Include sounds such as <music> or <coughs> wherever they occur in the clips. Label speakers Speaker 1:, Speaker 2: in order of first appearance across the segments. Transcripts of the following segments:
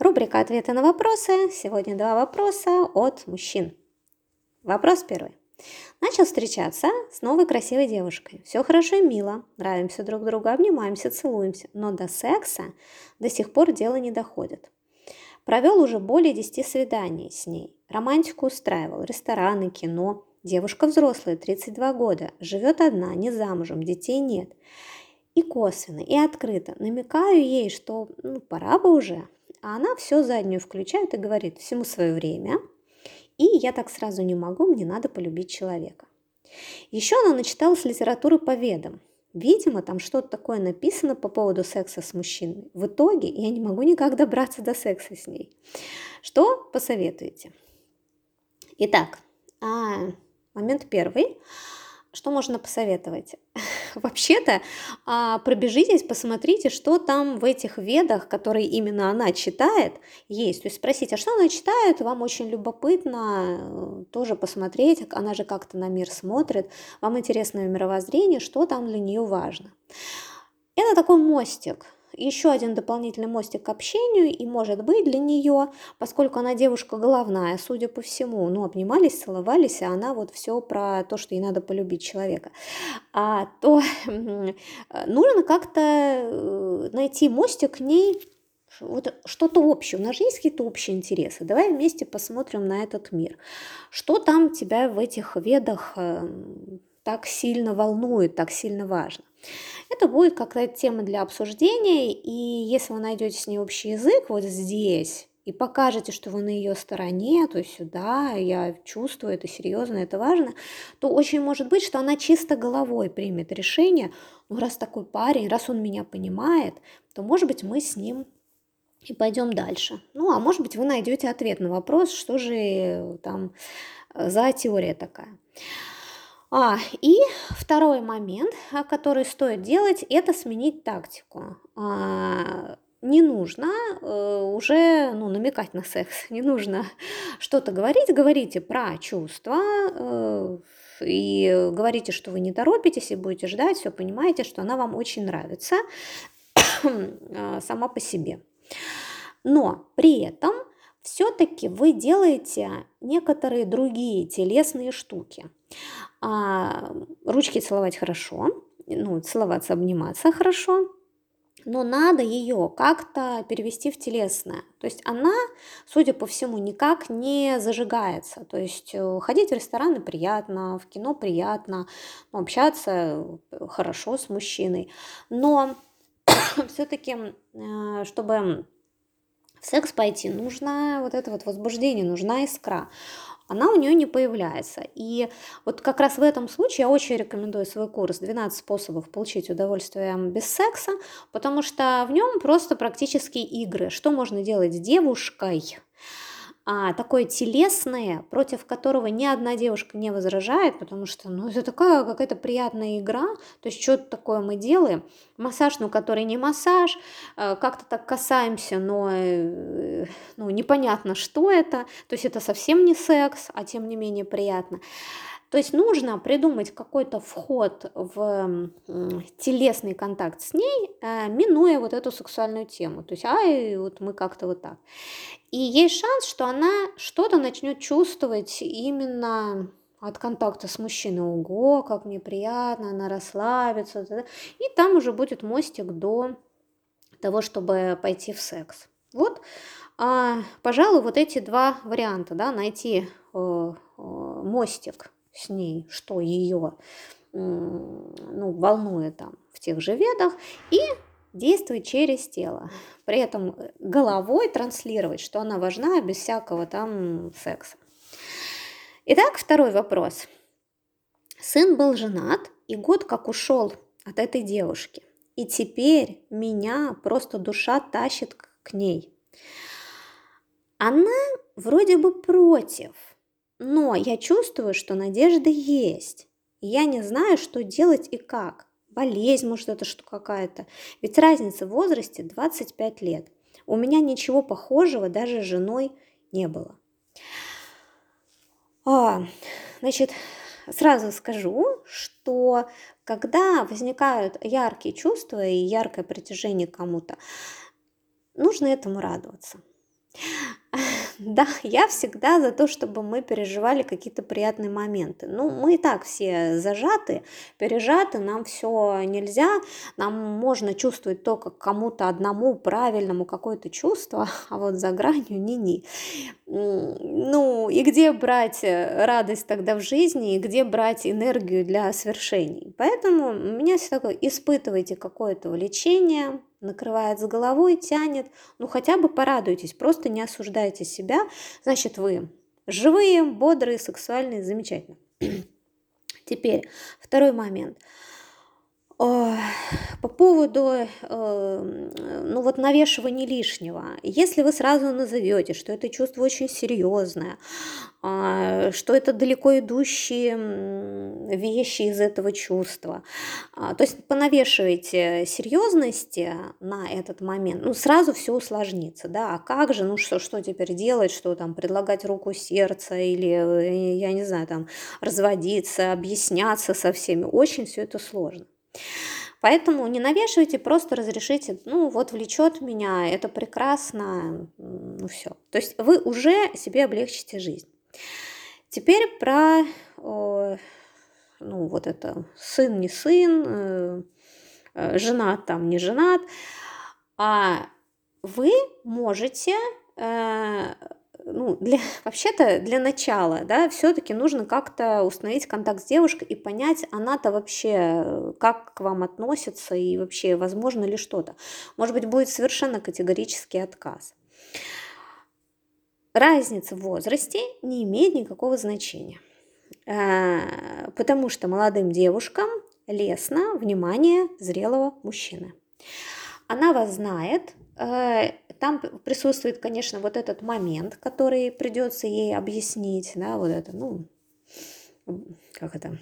Speaker 1: Рубрика «Ответы на вопросы». Сегодня два вопроса от мужчин. Вопрос первый. Начал встречаться с новой красивой девушкой. Все хорошо и мило, нравимся друг другу, обнимаемся, целуемся, но до секса до сих пор дело не доходит. Провел уже более 10 свиданий с ней. Романтику устраивал, рестораны, кино. Девушка взрослая, 32 года, живет одна, не замужем, детей нет. И косвенно, и открыто намекаю ей, что ну, пора бы уже, а она все заднюю включает и говорит всему свое время. И я так сразу не могу, мне надо полюбить человека. Еще она начиталась литературы по ведам. Видимо, там что-то такое написано по поводу секса с мужчиной. В итоге я не могу никак добраться до секса с ней. Что посоветуете? Итак, а, момент первый. Что можно посоветовать? <laughs> Вообще-то а, пробежитесь, посмотрите, что там в этих ведах, которые именно она читает, есть. То есть спросите, а что она читает, вам очень любопытно э, тоже посмотреть, она же как-то на мир смотрит, вам интересно мировоззрение, что там для нее важно. Это такой мостик – еще один дополнительный мостик к общению, и может быть для нее, поскольку она девушка головная, судя по всему, ну, обнимались, целовались, а она вот все про то, что ей надо полюбить человека, а, то нужно как-то э, найти мостик к ней, вот что-то общее, у нас же есть какие-то общие интересы. Давай вместе посмотрим на этот мир. Что там тебя в этих ведах эм, так сильно волнует, так сильно важно. Это будет какая-то тема для обсуждения, и если вы найдете с ней общий язык вот здесь, и покажете, что вы на ее стороне, то есть сюда, я чувствую, это серьезно, это важно, то очень может быть, что она чисто головой примет решение, ну раз такой парень, раз он меня понимает, то может быть мы с ним и пойдем дальше. Ну, а может быть вы найдете ответ на вопрос, что же там за теория такая. А, и второй момент, а, который стоит делать, это сменить тактику. А, не нужно э, уже ну, намекать на секс, <laughs> не нужно что-то говорить, говорите про чувства э, и говорите, что вы не торопитесь и будете ждать, все понимаете, что она вам очень нравится <coughs> а, сама по себе. Но при этом все-таки вы делаете некоторые другие телесные штуки. А, ручки целовать хорошо, ну, целоваться, обниматься хорошо, но надо ее как-то перевести в телесное. То есть она, судя по всему, никак не зажигается. То есть э, ходить в рестораны приятно, в кино приятно, ну, общаться э, хорошо с мужчиной. Но <coughs> все-таки, э, чтобы в секс пойти, нужно вот это вот возбуждение, нужна искра. Она у нее не появляется. И вот как раз в этом случае я очень рекомендую свой курс «12 способов получить удовольствие без секса», потому что в нем просто практически игры, что можно делать с девушкой, а, такое телесное, против которого ни одна девушка не возражает, потому что ну, это такая какая-то приятная игра, то есть что-то такое мы делаем, массаж, ну, который не массаж, э, как-то так касаемся, но э, ну, непонятно, что это, то есть это совсем не секс, а тем не менее приятно. То есть нужно придумать какой-то вход в телесный контакт с ней, э, минуя вот эту сексуальную тему. То есть, ай, вот мы как-то вот так. И есть шанс, что она что-то начнет чувствовать именно от контакта с мужчиной. Ого, как мне приятно, она расслабится. И там уже будет мостик до того, чтобы пойти в секс. Вот, а, пожалуй, вот эти два варианта, да, найти э, э, мостик с ней, что ее ну, волнует там в тех же ведах, и действовать через тело. При этом головой транслировать, что она важна без всякого там секса. Итак, второй вопрос. Сын был женат и год как ушел от этой девушки. И теперь меня просто душа тащит к ней. Она вроде бы против – но я чувствую, что надежда есть. Я не знаю, что делать и как. Болезнь, может, это что какая-то. Ведь разница в возрасте 25 лет. У меня ничего похожего даже с женой не было. А, значит, сразу скажу, что когда возникают яркие чувства и яркое притяжение к кому-то, нужно этому радоваться. Да, <laughs> я всегда за то, чтобы мы переживали какие-то приятные моменты. Ну, мы и так все зажаты, пережаты, нам все нельзя, нам можно чувствовать только кому-то одному правильному какое-то чувство, <laughs> а вот за гранью ни-ни. Ну, и где брать радость тогда в жизни, и где брать энергию для свершений. Поэтому у меня все такое, испытывайте какое-то влечение, накрывает с головой, тянет, ну хотя бы порадуйтесь, просто не осуждайте себя, значит вы живые, бодрые, сексуальные, замечательно. <clears throat> Теперь второй момент – по поводу, э, ну вот навешивания лишнего. Если вы сразу назовете, что это чувство очень серьезное, а, что это далеко идущие вещи из этого чувства, а, то есть понавешиваете серьезности на этот момент, ну сразу все усложнится, да, а как же, ну что, что теперь делать, что там предлагать руку сердца или, э, я не знаю, там разводиться, объясняться со всеми, очень все это сложно. Поэтому не навешивайте, просто разрешите, ну вот влечет меня, это прекрасно, ну все. То есть вы уже себе облегчите жизнь. Теперь про, ну вот это сын, не сын, э, э, женат там, не женат. А вы можете э, ну, для, <laughs> вообще-то для начала, да, все-таки нужно как-то установить контакт с девушкой и понять, она-то вообще как к вам относится и вообще возможно ли что-то. Может быть, будет совершенно категорический отказ. Разница в возрасте не имеет никакого значения, э, потому что молодым девушкам лестно внимание зрелого мужчины. Она вас знает, э, там присутствует, конечно, вот этот момент, который придется ей объяснить, да, вот это, ну, как это,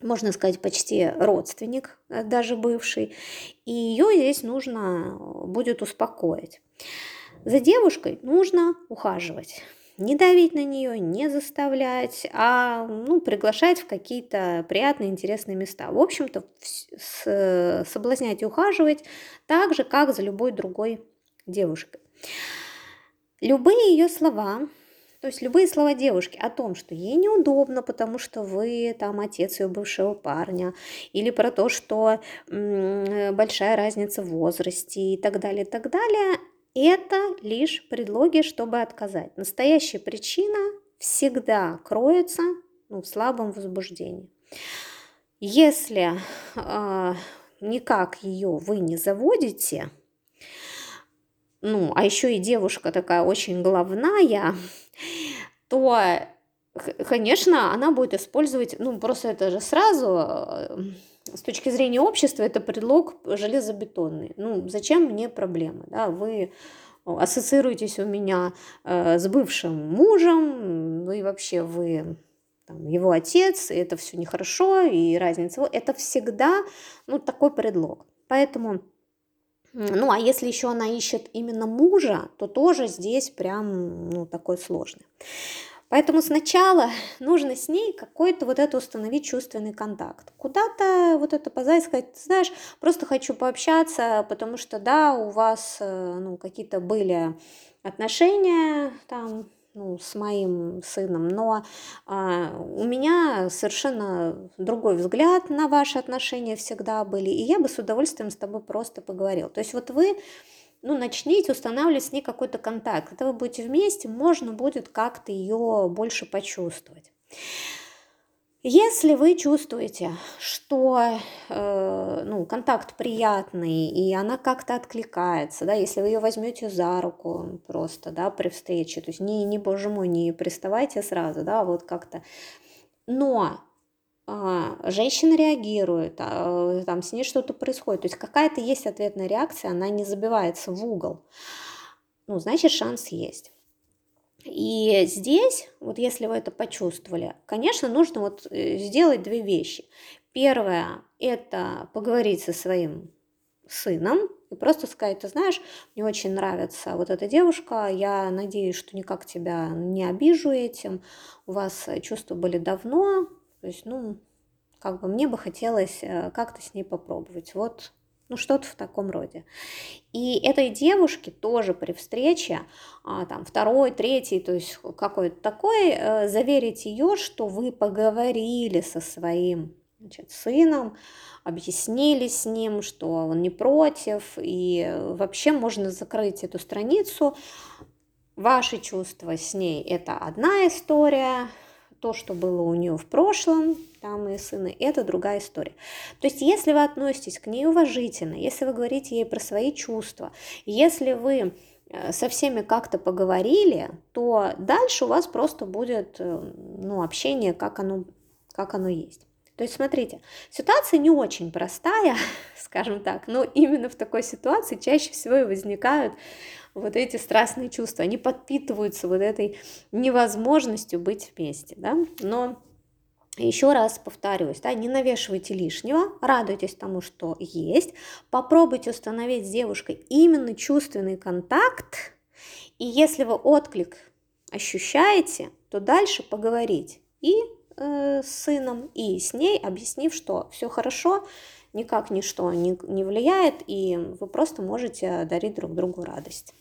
Speaker 1: можно сказать, почти родственник, э, даже бывший, и ее здесь нужно будет успокоить. За девушкой нужно ухаживать. Не давить на нее, не заставлять, а ну, приглашать в какие-то приятные, интересные места. В общем-то, соблазнять и ухаживать так же, как за любой другой девушкой. Любые ее слова, то есть любые слова девушки о том, что ей неудобно, потому что вы там отец ее бывшего парня, или про то, что м, большая разница в возрасте и так далее, и так далее, это лишь предлоги, чтобы отказать. Настоящая причина всегда кроется ну, в слабом возбуждении. Если э, никак ее вы не заводите, ну, а еще и девушка такая очень головная, то, конечно, она будет использовать, ну, просто это же сразу э, с точки зрения общества это предлог железобетонный. Ну, зачем мне проблемы, да, вы ассоциируетесь у меня э, с бывшим мужем, ну и вообще вы там, его отец, и это все нехорошо, и разница, это всегда, ну, такой предлог. Поэтому ну, а если еще она ищет именно мужа, то тоже здесь прям, ну, такой сложный. Поэтому сначала нужно с ней какой-то вот это установить чувственный контакт. Куда-то вот это позвать, сказать, ты знаешь, просто хочу пообщаться, потому что, да, у вас, э, ну, какие-то были отношения там, ну, с моим сыном, но а, у меня совершенно другой взгляд на ваши отношения всегда были, и я бы с удовольствием с тобой просто поговорил. То есть вот вы ну, начните устанавливать с ней какой-то контакт. Когда вы будете вместе, можно будет как-то ее больше почувствовать. Если вы чувствуете, что э, ну, контакт приятный, и она как-то откликается, да, если вы ее возьмете за руку просто, да, при встрече, то есть не, не боже мой, не приставайте сразу, да, вот как-то, но а, женщина реагирует, а, там с ней что-то происходит, то есть какая-то есть ответная реакция, она не забивается в угол, ну, значит, шанс есть. И здесь, вот если вы это почувствовали, конечно, нужно вот э, сделать две вещи. Первое – это поговорить со своим сыном и просто сказать, ты знаешь, мне очень нравится вот эта девушка, я надеюсь, что никак тебя не обижу этим, у вас чувства были давно, то есть, ну, как бы мне бы хотелось э, как-то с ней попробовать. Вот Ну, что-то в таком роде. И этой девушке тоже при встрече, а, там, второй, третий, то есть какой-то такой, э, заверить ее, что вы поговорили со своим значит, сыном, объяснили с ним, что он не против, и вообще можно закрыть эту страницу. Ваши чувства с ней – это одна история, то, что было у нее в прошлом, там и сыны, это другая история. То есть, если вы относитесь к ней уважительно, если вы говорите ей про свои чувства, если вы э, со всеми как-то поговорили, то дальше у вас просто будет э, ну, общение, как оно, как оно есть. То есть, смотрите, ситуация не очень простая, <laughs> скажем так, но именно в такой ситуации чаще всего и возникают вот эти страстные чувства, они подпитываются вот этой невозможностью быть вместе, да, но еще раз повторюсь, да, не навешивайте лишнего, радуйтесь тому, что есть, попробуйте установить с девушкой именно чувственный контакт, и если вы отклик ощущаете, то дальше поговорить. И э, с сыном, и с ней, объяснив, что все хорошо, никак ничто не, не влияет, и вы просто можете дарить друг другу радость.